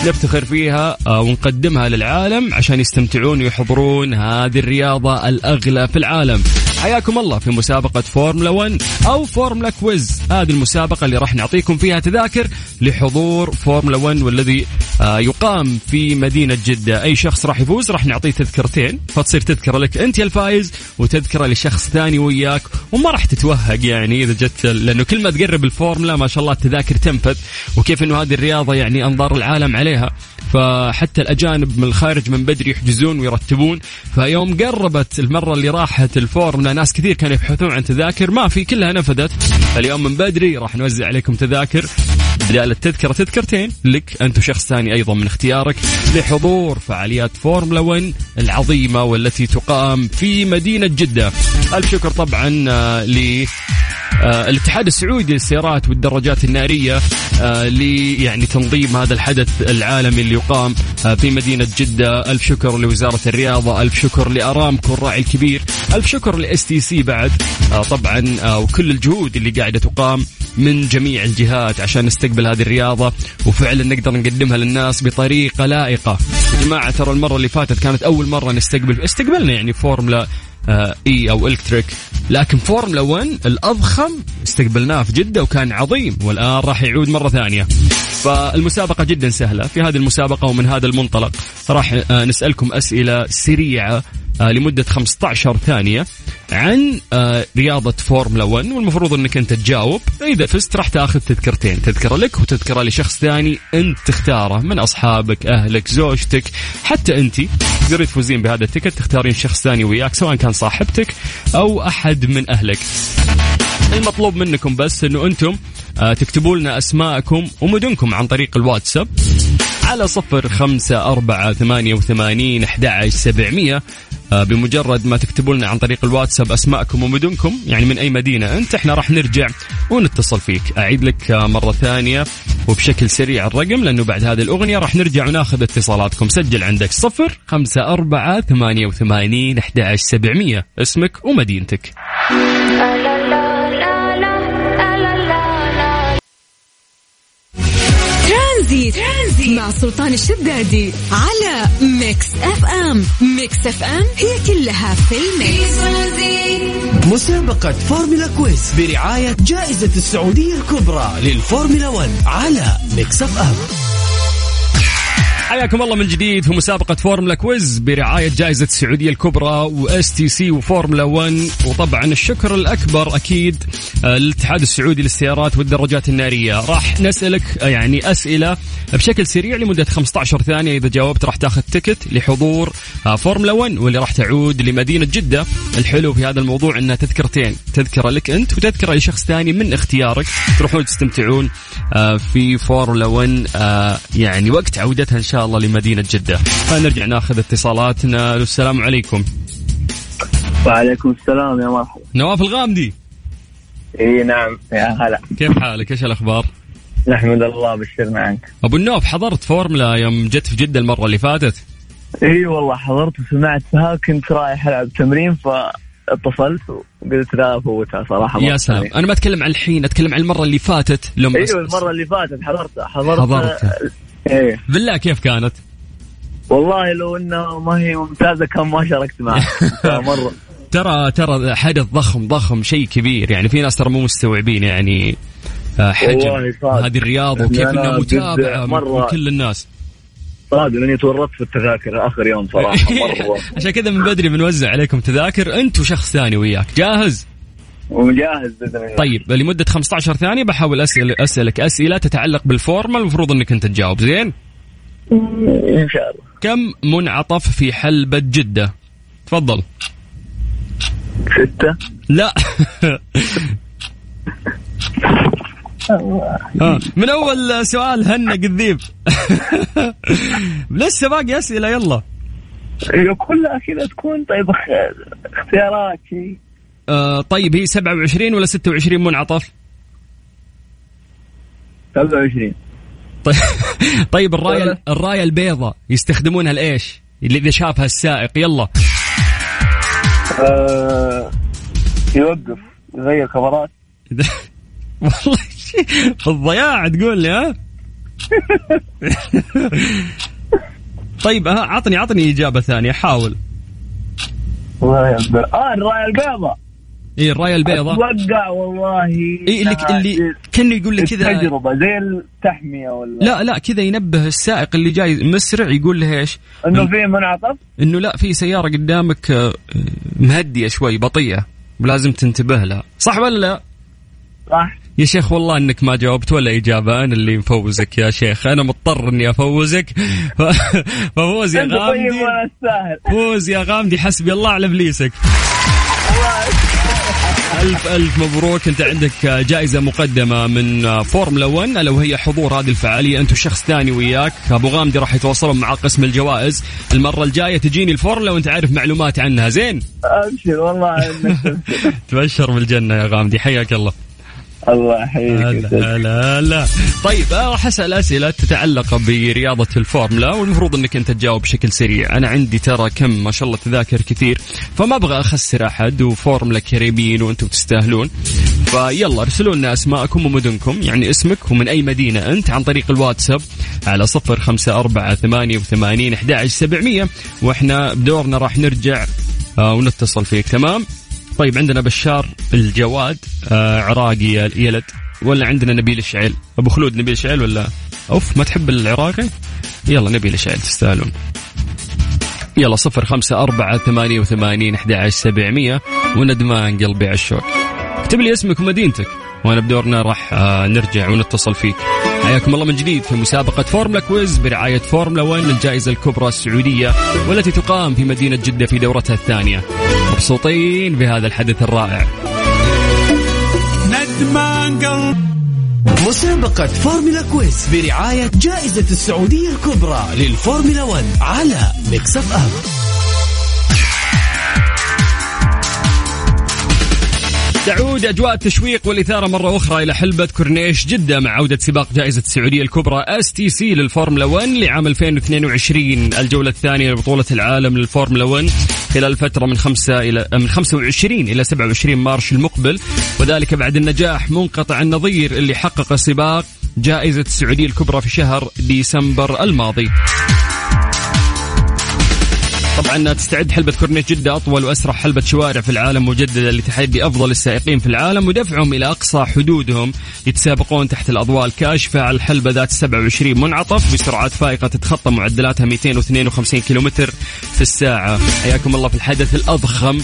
نفتخر فيها آه، ونقدمها للعالم عشان يستمتعون ويحضرون هذه الرياضة الأغلى في العالم. حياكم الله في مسابقة فورمولا 1 أو فورمولا quiz. هذه المسابقة اللي راح نعطيكم فيها تذاكر لحضور فورمولا 1 والذي آه، يقام في مدينة جدة. أي شخص راح يفوز راح نعطيه تذكرتين. فتصير تذكرة لك أنت يا الفايز وتذكرة لشخص ثاني وياك. وما راح تتوهق يعني إذا جت لأنه كل ما تقرب الفورمولا ما شاء الله التذاكر تنفذ. وكيف أنه هذه الرياضة يعني أنظار العالم عليها. فحتى الأجانب من الخارج من بدري يحجزون ويرتبون. فيوم قربت المرة اللي راحت الفورمولا ناس كثير كانوا يبحثون عن تذاكر ما في كلها نفذت اليوم من بدري راح نوزع عليكم تذاكر. بدال التذكرة تذكرتين لك أنت وشخص ثاني أيضا من اختيارك لحضور فعاليات فورمولا 1 العظيمة والتي تقام في مدينة جدة. ألف شكر طبعا آه، ل الاتحاد السعودي للسيارات والدراجات النارية آه، ل يعني تنظيم هذا الحدث العالمي اللي يقام آه، في مدينة جدة. ألف شكر لوزارة الرياضة ألف شكر لأرامكو الراعي الكبير ألف شكر ل STC بعد. آه، طبعا آه، وكل الجهود اللي قاعدة تقام من جميع الجهات عشان نستقبل هذه الرياضة. وفعلا نقدر نقدمها للناس بطريقة لائقة. يا جماعة ترى المرة اللي فاتت كانت أول مرة نستقبل استقبلنا يعني فورمولا آه، E أو electric. لكن فورمولا 1 الأضخم استقبلناه في جدة وكان عظيم والآن راح يعود مرة ثانية. فالمسابقة جدا سهلة. في هذه المسابقة ومن هذا المنطلق راح آه، نسألكم أسئلة سريعة آه، لمدة 15 ثانية عن آه، رياضة فورمولا 1 والمفروض انك انت تجاوب. إذا فزت راح تاخذ تذكرتين تذكرة لك وتذكرة لشخص ثاني انت تختاره من أصحابك أهلك زوجتك حتى انت تقدرين تفوزين بهذا ال ticket تختارين شخص ثاني وياك سواء كان صاحبتك أو أحد من أهلك. المطلوب منكم بس إنه أنتم آه، تكتبوا لنا أسماءكم ومدنكم عن طريق الواتساب على صفر خمسة أربعة ثمانية وثمانين أحد سبعمية. بمجرد ما تكتبوا لنا عن طريق الواتساب أسماءكم ومدنكم يعني من أي مدينة أنت إحنا راح نرجع ونتصل فيك. أعيد لك آه، مرة ثانية وبشكل سريع الرقم لأنه بعد هذه الأغنية راح نرجع وناخذ اتصالاتكم. سجل عندك صفر خمسة أربعة ثمانية وثمانين أحد سبعمية. اسمك ومدينتك. ترانزيت, ترانزيت. مع سلطان الشدادي على Mix FM. Mix FM هي كلها في ال mix. مسابقة فورمولا quiz برعاية جائزة السعودية الكبرى للفورمولا 1 على Mix FM. حياكم الله من جديد في مسابقة فورمولا quiz برعاية جائزة السعودية الكبرى و STC وفورمولا 1 وطبعا الشكر الأكبر أكيد آه، للاتحاد السعودي للسيارات والدراجات النارية. راح نسألك آه، يعني أسئلة بشكل سريع لمدة 15 ثانية. إذا جاوبت راح تاخذ ticket لحضور آه، فورمولا 1 واللي راح تعود لمدينة جدة. الحلو في هذا الموضوع أنها تذكرتين تذكرة لك أنت وتذكرة لشخص ثاني من اختيارك. تروحون تستمتعون في فورمولا 1 آه، يعني وقت عودتها إن شاء الله لمدينة جدة. فنرجع ناخذ اتصالاتنا. السلام عليكم. وعليكم السلام يا مرحبا. نواف الغامدي. إي نعم. يا هلا. كيف حالك؟ إيش الأخبار؟ نحمد الله بشرنا عنك. أبو النوف حضرت فورمولا يوم جت في جدة المرة اللي فاتت؟ إي والله حضرت وسمعت فيها. كنت رايح ألعب تمرين فاتصلت وقلت لا أفوتها صراحة. يا سلام. ثانية. أنا ما أتكلم عن الحين أتكلم عن المرة اللي فاتت. لما أيوه المرة اللي فاتت حضرتها حضرت حضرتها. إيه. بالله كيف كانت؟ والله لو انها ما هي ممتازة كان ما شاركت معها مره ترى ترى حدث ضخم ضخم شيء كبير. يعني في ناس ترى مو مستوعبين يعني آه، حجم. هذه الرياضه وكيف إنها جد متابعة من مرة- كل الناس. صادق إني تورطت في التذاكر آخر يوم صراحة مرة عشان كذا من بدري بنوزع عليكم تذاكر انت وشخص ثاني وياك. جاهز؟ ومجهز بإذن الله. طيب لمدة 15 ثانية بحاول اسال أسألك أسئلة تتعلق بالفورمال المفروض إنك أنت تجاوب. زين؟ إن شاء الله. كم منعطف في حلبة جدة؟ تفضل. ستة. لا. آه. من أول سؤال هنا قذيب. لسه باقي أسئلة يلا. كلها كذا تكون طيب اخ- اختيارات شيء آه طيب هي 27 ولا 26 منعطف 27 طيب, طيب الراية. الراية البيضاء يستخدمونها لإيش؟ اللي إذا شافها السائق يلا. آه يوقف يغير كاميرات والله شيء في الضياع تقول لي ها؟ طيب ها عطني عطني إجابة ثانية حاول. آه الراية البيضاء اي الرايه البيضاء أتوقع والله اي اللي اللي كأنه يقول لك كذا. تجربة زي التحمية ولا؟ لا لا كذا ينبه السائق اللي جاي مسرع يقول له إيش؟ إنه في منعطف؟ إنه لا في سيارة قدامك آه، مهدية شوي بطيئة ولازم تنتبه لها، صح ولا لا؟ صح. يا شيخ والله إنك ما جاوبت ولا إجابة. أنا اللي مفوزك يا شيخ. أنا مضطر إني أفوزك. ففوز يا طيب غامدي. فوز يا غامدي حسبي الله على إبليسك. ألف ألف مبروك. أنت عندك جائزة مقدمة من فورمولا 1 ألا وهي حضور هذه الفعالية. أنت وشخص ثاني وياك. أبو غامدي راح يتواصلون مع قسم الجوائز. المرة الجاية تجيني الفورمولا وأنت عارف معلومات عنها. زين؟ ابشر والله. تبشر بالجنة يا غامدي. حياك الله. الله يحييك هلا هلا طيب أنا راح أسأل أسئلة تتعلق برياضة الفورمولا والمفروض إنك أنت تجاوب بشكل سريع. أنا عندي ترى كم ما شاء الله تذاكر كثير فما أبغى أخسر أحد وفورمولا كريمين وأنتم تستاهلون. فيلا ارسلوا لنا أسماءكم ومدنكم يعني اسمك ومن أي مدينة أنت عن طريق الواتساب على صفر خمسة أربعة ثمانية وثمانين أحد سبعمية. وإحنا بدورنا راح نرجع آه، ونتصل فيك تمام؟ طيب عندنا بشار الجواد آه عراقي يلد ولا عندنا نبيل الشعيل؟ أبو خلود نبيل الشعيل ولا؟ أوف ما تحب العراقي؟ يلا نبيل الشعيل تستاهلون. يلا صفر خمسة أربعة ثمانية وثمانين أحد سبعمية وندمان قلبي على الشوك اكتب لي اسمك ومدينتك وأنا بدورنا راح آه، نرجع ونتصل فيك. حياكم الله من جديد في مسابقة فورمولا quiz برعاية فورمولا 1 الجائزة الكبرى السعودية والتي تقام في مدينة جدة في دورتها الثانية. مبسوطين بهذا الحدث الرائع. مسابقة فورمولا quiz برعاية جائزة السعودية الكبرى للفورمولا 1 على Mix FM تعود أجواء التشويق والإثارة مرة أخرى إلى حلبة كورنيش جدة مع عودة سباق جائزة السعودية الكبرى STC للفورمولا 1 لعام 2022 الجولة الثانية لبطولة العالم للفورمولا 1 خلال فترة من 5 إلى من 25 إلى 27 March المقبل وذلك بعد النجاح منقطع النظير اللي حقق سباق جائزة السعودية الكبرى في شهر ديسمبر الماضي. طبعا تستعد حلبة كورنيش جدة أطول وأسرع حلبة شوارع في العالم مجددا لتحدي أفضل السائقين في العالم ودفعهم إلى أقصى حدودهم يتسابقون تحت الأضواء الكاشفة على الحلبة ذات 27 منعطف بسرعات فائقة تتخطى معدلاتها 252 كيلومتر في الساعة. حياكم الله في الحدث الأضخم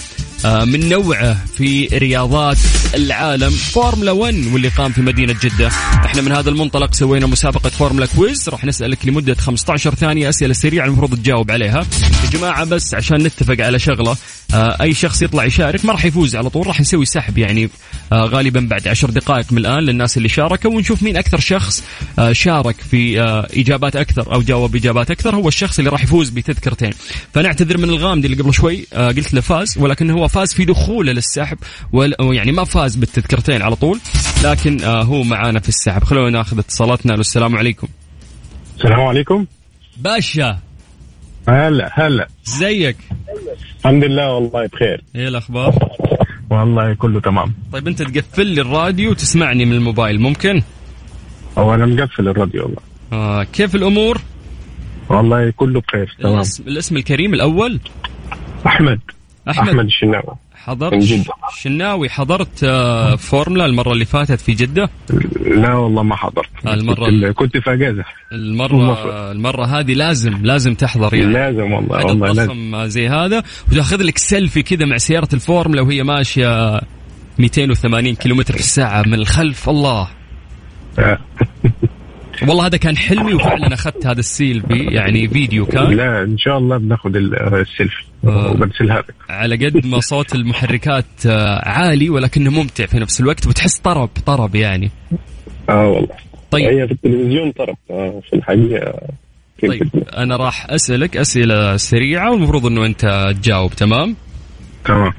من نوعه في رياضات العالم. فورمولا 1 واللي قام في مدينة جدة. إحنا من هذا المنطلق سوينا مسابقة فورمولا quiz. راح نسألك لمدة 15 ثانية أسئلة سريعة المفروض تجاوب عليها. يا جماعة بس عشان نتفق على شغلة آه، أي شخص يطلع يشارك ما راح يفوز على طول. راح نسوي سحب يعني آه، غالبا بعد 10 دقائق من الآن للناس اللي شاركوا. ونشوف مين أكثر شخص آه، شارك في آه، إجابات أكثر أو جاوب إجابات أكثر. هو الشخص اللي راح يفوز بتذكرتين. فنعتذر من الغامدي اللي قبل شوي آه، قلت له فاز ولكن هو فاز في دخوله للسحب وال- يعني ما فاز بالتذكرتين على طول لكن آه، هو معانا في السحب. خلونا ناخذ اتصالاتنا. السلام عليكم. السلام عليكم. باشا. هلا هلا. زيك. الحمد لله والله بخير. إيه الأخبار؟ والله كله تمام. طيب أنت تقفل لي الراديو وتسمعني من الموبايل ممكن؟ هو أنا مقفل الراديو والله. آه كيف الأمور؟ والله كله بخير تمام. الاسم, الاسم الكريم الأول؟ أحمد. أحمد, أحمد الشناوي. حضرت من جدة. شناوي حضرت آه فورمولا المرة اللي فاتت في جدة؟ لا والله ما حضرت. المرة كنت, كنت في أجازة. المره. المرة هذه لازم لازم تحضر يعني. لازم والله والله لازم. زي هذا. وتأخذ لك سيلفي كذا مع سيارة الفورمولا وهي ماشية 280 كيلومتر في الساعة من الخلف. الله. آه. والله هذا كان حلمي وفعلا أخذت هذا السيلفي يعني فيديو كان. لا إن شاء الله بناخذ ال- السيلفي آه. وبرسلها لك على قد ما صوت المحركات آه، عالي ولكنه ممتع في نفس الوقت وتحس طرب طرب يعني. آه والله. طيب. هي في التلفزيون طرب آه، في الحقيقة طيب أنا راح أسألك أسئلة سريعة والمفروض إنه أنت تجاوب تمام؟ تمام.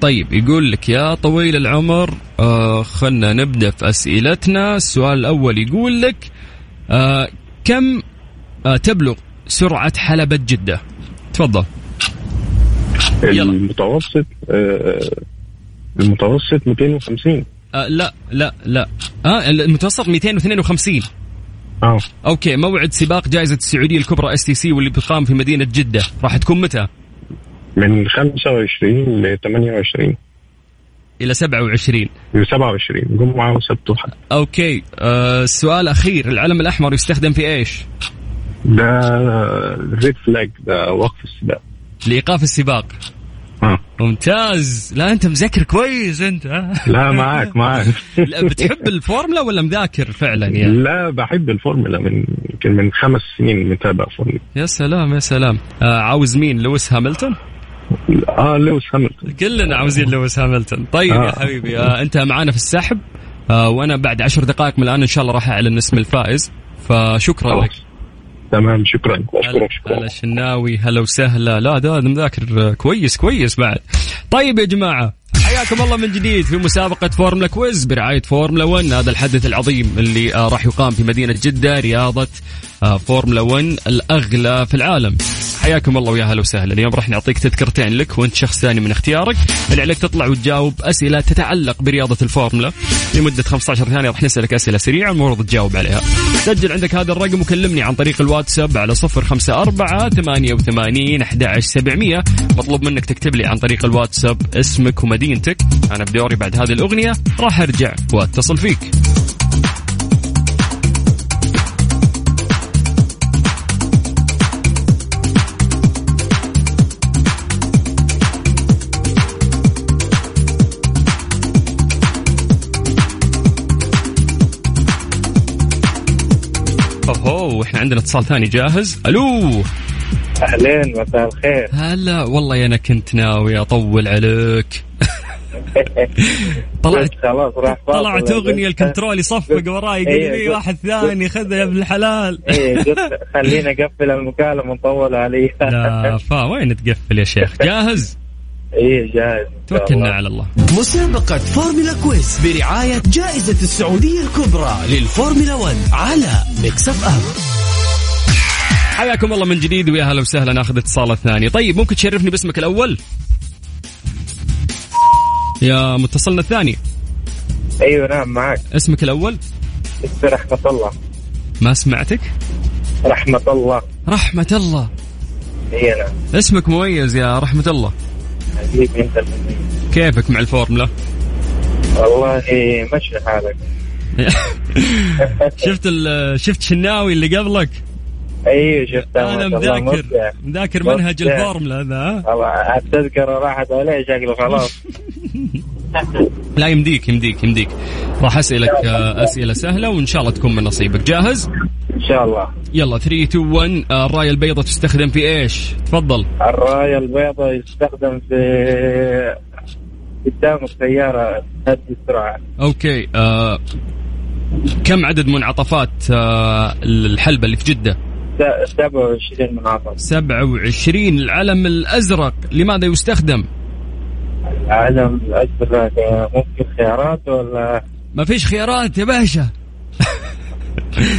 طيب يقول لك يا طويل العمر آه خلنا نبدأ في أسئلتنا. السؤال الأول يقول لك آه كم آه تبلغ سرعة حلبة جدة؟ تفضل. يلا. المتوسط آه، المتوسط 250 آه لا لا لا. آه المتوسط 252 آه. أوكي موعد سباق جائزة السعودية الكبرى STC واللي بتقام في مدينة جدة. راح تكون متى؟ من 25 ل 28 إلى 27 ل 27 جمعة وسبت وحد. أوكي. آه السؤال الأخير العلم الأحمر يستخدم في إيش؟ ده red flag ده وقف السباق. لإيقاف السباق. آه. ممتاز. لا أنت مذاكر كويس أنت ها؟ لا معاك معاك. لا بتحب الفورمولا ولا مذاكر فعلا يعني؟ لا بحب الفورمولا من يمكن من خمس سنين متابع فورمولا. يا سلام يا سلام. آه عاوز مين؟ لويس هاملتون؟ آه لويس هاملتون كلنا عاوزين لويس هاملتون. طيب يا آه. حبيبي آه انت معانا في السحب. آه وأنا بعد عشر دقائق من الآن إن شاء الله راح أعلن اسم الفائز. فشكرا لك. تمام شكرا. أشكرك هلا شكرا. شناوي. هلا وسهلا. لا ده مذاكر كويس كويس بعد. طيب يا جماعة حياكم الله من جديد في مسابقة فورمولا quiz برعاية فورمولا 1 هذا الحدث العظيم اللي آه راح يقام في مدينة جدة رياضة آه فورمولا 1 الأغلى في العالم. حياكم الله ويا هلا وسهلا. اليوم راح نعطيك تذكرتين لك وانت شخص ثاني من اختيارك. اللي عليك تطلع وتجاوب أسئلة تتعلق برياضة الفورمولا. لمدة 15 ثانية راح نسألك أسئلة سريعة المفروض تجاوب عليها. سجل عندك هذا الرقم وكلمني عن طريق الواتساب على 054 88 11700 مطلوب منك تكتب لي عن طريق الواتساب اسمك ومدينتك. أنا بدوري بعد هذه الأغنية. راح أرجع وأتصل فيك. اوهو إحنا عندنا اتصال ثاني جاهز؟ ألو؟ أهلين مساء الخير. هلا والله أنا كنت ناوي أطول عليك. طلعت خلاص راح طلعت أغنية ال control يصفق وراي يقول إيه، لي واحد ثاني خذها يا ابن الحلال. قلت خليني أقفل المكالمة نطول عليها. لا فا وين تقفل يا شيخ؟ جاهز؟ إيه جاهز. توكلنا على الله. مسابقة فورمولا quiz برعاية جائزة السعودية الكبرى للفورمولا 1 على Mix FM حياكم الله من جديد ويا هلا وسهلا ناخذ اتصال الثاني. طيب ممكن تشرفني باسمك الأول؟ يا متصلنا الثاني. أيوه نعم معك. اسمك الأول؟ اسمي رحمة الله. ما سمعتك؟ رحمة الله. رحمة الله. اي نعم. اسمك مميز يا رحمة الله. انت. كيفك مع الفورمولا والله مشي حالك شفت شفت شناوي اللي قبلك أيوه شفتها أنا مذاكر. مذاكر. منهج الفورمولا؟ والله التذكرة راحت عليه شكله خلاص لا يمديك يمديك يمديك راح اسالك أسئلة سهلة وإن شاء الله تكون من نصيبك جاهز إن شاء الله. يلا 3 2 1 آه، الراية البيضاء تستخدم في إيش؟ تفضل. الراية البيضاء يستخدم في قدام السيارة تهدي السرعة أوكي. آه كم عدد منعطفات آه الحلبة اللي في جدة؟ س- 27 منعطف. 27 العلم الأزرق لماذا يستخدم؟ العالم الأزرق ممكن خيارات ولا؟ ما فيش خيارات يا باشا.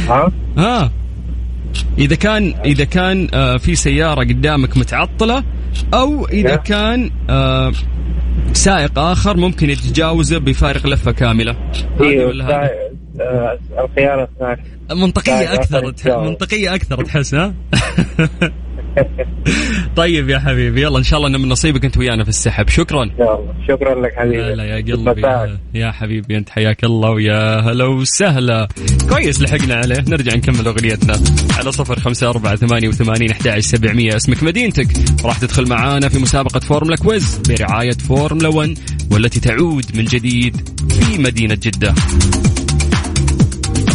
ها؟ ها إذا كان إذا كان آه في سيارة قدامك متعطلة أو إذا نعم. كان آه سائق آخر ممكن يتجاوزه بفارق لفة كاملة هذه أيوه الخيار آخر تح... يتجاوز. منطقية أكثر تحس ها طيب يا حبيبي. يلا إن شاء الله إن من نصيبك أنت ويانا في السحب. شكرا. ان الله. شكرا لك حبيبي. هلا يا قلبي. يا, يا حبيبي أنت حياك الله ويا هلا وسهلا. كويس لحقنا عليه. نرجع نكمل أغنيتنا على صفر خمسة أربعة ثمانية وثمانين أحد سبعمية. اسمك مدينتك. راح تدخل معانا في مسابقة فورمولا quiz برعاية فورمولا 1 والتي تعود من جديد في مدينة جدة.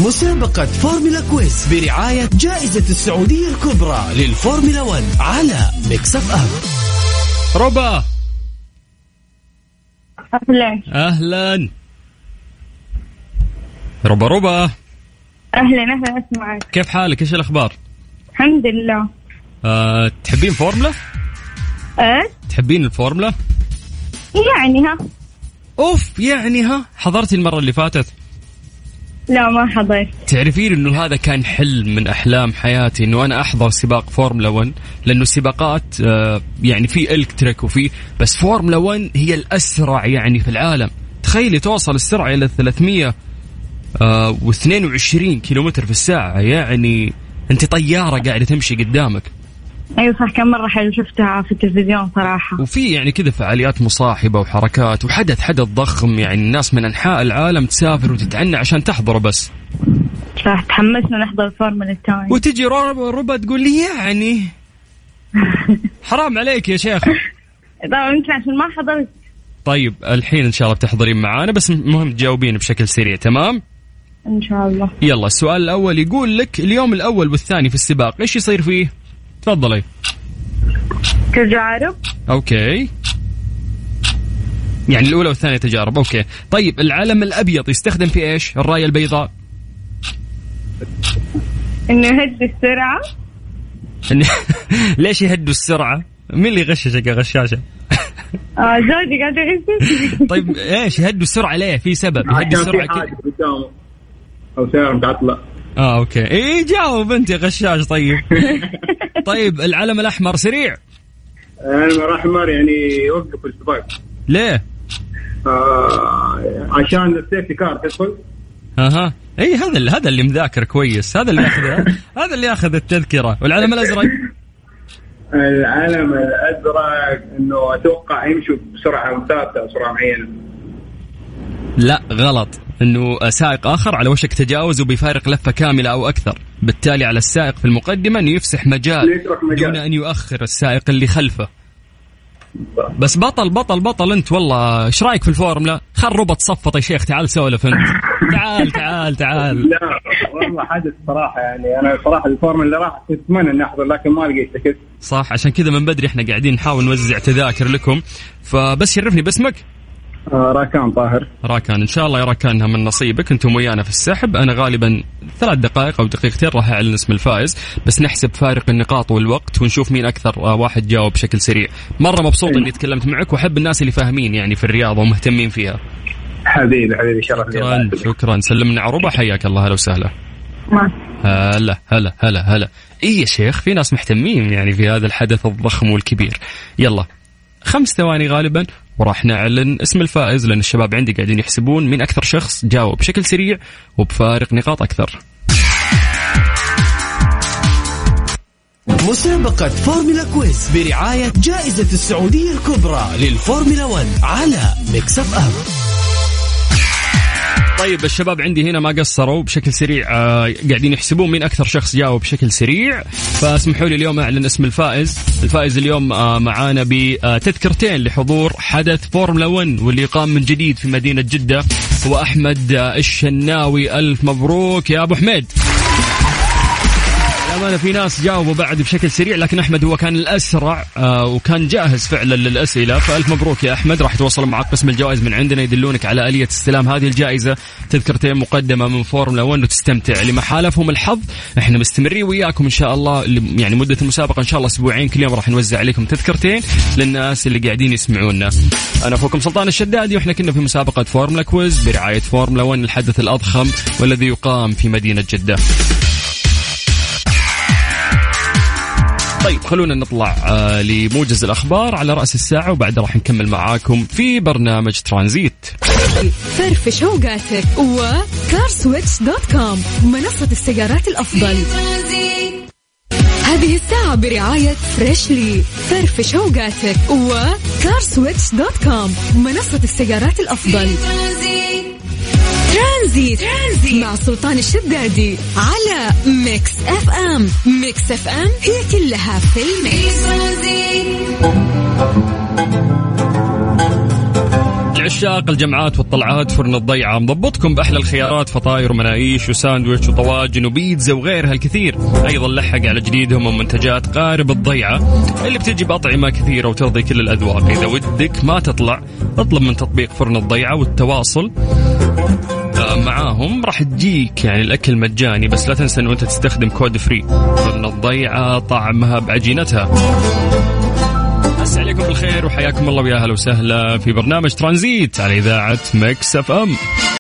مسابقة فورمولا quiz برعاية جائزة السعودية الكبرى للفورمولا 1 على Mix FM ربا. أهلا. أهلا. ربا ربا. أهلا أهلا أسمعك. كيف حالك؟ إيش الأخبار؟ الحمد لله. أه تحبين فورمولا؟ أه تحبين الفورمولا؟ يعني ها. أوف يعني ها. حضرتي المرة اللي فاتت؟ لا ما حضرت. تعرفين إنه هذا كان حلم من أحلام حياتي إنه أنا أحضر سباق فورمولا 1 لأنه السباقات آه، يعني في electric وفي بس فورمولا 1 هي الأسرع يعني في العالم. تخيلي توصل السرعة إلى 300 آه، و22 كيلومتر في الساعة يعني أنت طيارة قاعدة تمشي قدامك. أيوة صح كم مرة حلو شفتها في التلفزيون صراحة. وفي يعني كذا فعاليات مصاحبة وحركات وحدث حدث ضخم يعني الناس من أنحاء العالم تسافر وتتعنى عشان تحضره بس. صح تحمسنا نحضر الفورمولا الثاني وتجي ربا, تقول لي يعني حرام عليك يا شيخ. طبعا يمكن عشان ما حضرت. طيب الحين إن شاء الله بتحضرين معانا بس مهم تجاوبين بشكل سريع تمام؟ إن شاء الله. يلا السؤال الأول يقول لك اليوم الأول والثاني في السباق إيش يصير فيه؟ تفضلي. تجارب؟ okay. يعني الأولى والثانية تجارب okay. طيب العلم الأبيض يستخدم في إيش؟ الراية البيضاء. إنه يهدي السرعة؟ ليش يهدوا السرعة؟ مين اللي يغششك يا غشاشة؟ آه زوجي قاعد يغشش طيب إيش؟ يهدوا السرعة ليه؟ في سبب يهدوا السرعة كذا. قدامه أو سياره متعطله آه okay. اي جاوب أنت يا غشاش. طيب. طيب العلم الأحمر سريع. أنا الأحمر يعني يوقف السباق. ليه؟ آه عشان ال safety car تدخل. أها. اي هذا اللي هذا اللي مذاكر كويس. هذا اللي ياخذ هذا اللي ياخذ التذكرة. والعلم الأزرق؟ العلم الأزرق إنه أتوقع يمشوا بسرعة ثابته سرعه معينة. لا غلط. إنه سائق آخر على وشك تجاوزه بفارق لفة كاملة أو أكثر. بالتالي على السائق في المقدمة انه يفسح مجال. دون أن يؤخر السائق اللي خلفه. بس بطل بطل بطل أنت والله. إيش رأيك في الفورمولا خل ربط صفط يا شيخ تعال سولف أنت. تعال تعال تعال. لا والله حدث صراحة يعني. أنا صراحة الفورمولا اللي راح كنت أتمنى إني أحضر لكن ما لقيت تكت صح عشان كذا من بدري إحنا قاعدين نحاول نوزع تذاكر لكم. فبس شرفني باسمك. راكان طاهر. راكان إن شاء الله يا راكان إنها من نصيبك. أنتم ويانا في السحب. أنا غالبا ثلاث دقائق أو دقيقتين راح أعلن اسم الفائز بس نحسب فارق النقاط والوقت ونشوف مين أكثر آه، واحد جاوب بشكل سريع. مرة مبسوط إني تكلمت معك وأحب الناس اللي فاهمين يعني في الرياضة ومهتمين فيها. حبيبي حبيبي شرف شكرا. شكرا. سلمنا عروبه حياك الله. هلا وسهلا. هلا هلا هلا هلا. اي يا شيخ في ناس مهتمين يعني في هذا الحدث الضخم والكبير. يلا. خمس ثواني غالبا وراح نعلن اسم الفائز لأن الشباب عندي قاعدين يحسبون مين أكثر شخص جاوب بشكل سريع وبفارق نقاط أكثر. مسابقة فورمولا quiz برعاية جائزة السعودية الكبرى للفورمولا 1 على Mix FM. طيب الشباب عندي هنا ما قصروا بشكل سريع آه قاعدين يحسبون مين أكثر شخص جاوب بشكل سريع. فاسمحوا لي اليوم أعلن اسم الفائز. الفائز اليوم آه معانا بتذكرتين لحضور حدث فورمولا 1 واللي يقام من جديد في مدينة جدة. هو أحمد آه الشناوي. ألف مبروك يا أبو حميد. للأمانة في ناس جاوبوا بعد بشكل سريع لكن أحمد هو كان الأسرع آه وكان جاهز فعلا للأسئلة. فألف مبروك يا أحمد راح يتواصل مع قسم الجوائز من عندنا يدلونك على آلية استلام هذه الجائزة. تذكرتين مقدمة من فورمولا 1 وتستمتع لما حالفهم الحظ. إحنا مستمرين وياكم إن شاء الله يعني مدة المسابقة إن شاء الله أسبوعين كل يوم راح نوزع عليكم تذكرتين للناس اللي قاعدين يسمعونا. أنا أخوكم سلطان الشدادي وإحنا كنا في مسابقة فورمولا quiz برعاية فورمولا 1 الحدث الأضخم والذي يقام في مدينة جدة. طيب خلونا نطلع آه لموجز الأخبار على رأس الساعة وبعدها راح نكمل معاكم في برنامج ترانزيت. فرفش اوقاتك و CarSwitch dot com منصة السيارات الأفضل. هذه الساعة برعاية Freshly فرفش اوقاتك و CarSwitch dot com منصة السيارات الأفضل. ترانزيت, ترانزيت مع سلطان الشدادي على Mix FM. Mix FM هي كلها في ال mix. لعشاق الجمعات والطلعات فرن الضيعة مضبطكم بأحلى الخيارات فطاير ومناقيش وساندويتش وطواجن وبيتزا وغيرها الكثير. أيضا لحق على جديدهم من منتجات قارب الضيعة اللي بتجي بأطعمة كثيرة وترضي كل الأذواق. إذا ودك ما تطلع اطلب من تطبيق فرن الضيعة والتواصل. معاهم راح تجيك يعني الأكل مجاني بس لا تنسى انه أنت تستخدم code free. فرن الضيعة طعمها بعجينتها. بس عليكم بالخير وحياكم الله ويا أهلا وسهلا في برنامج ترانزيت على إذاعة مكس أف أم.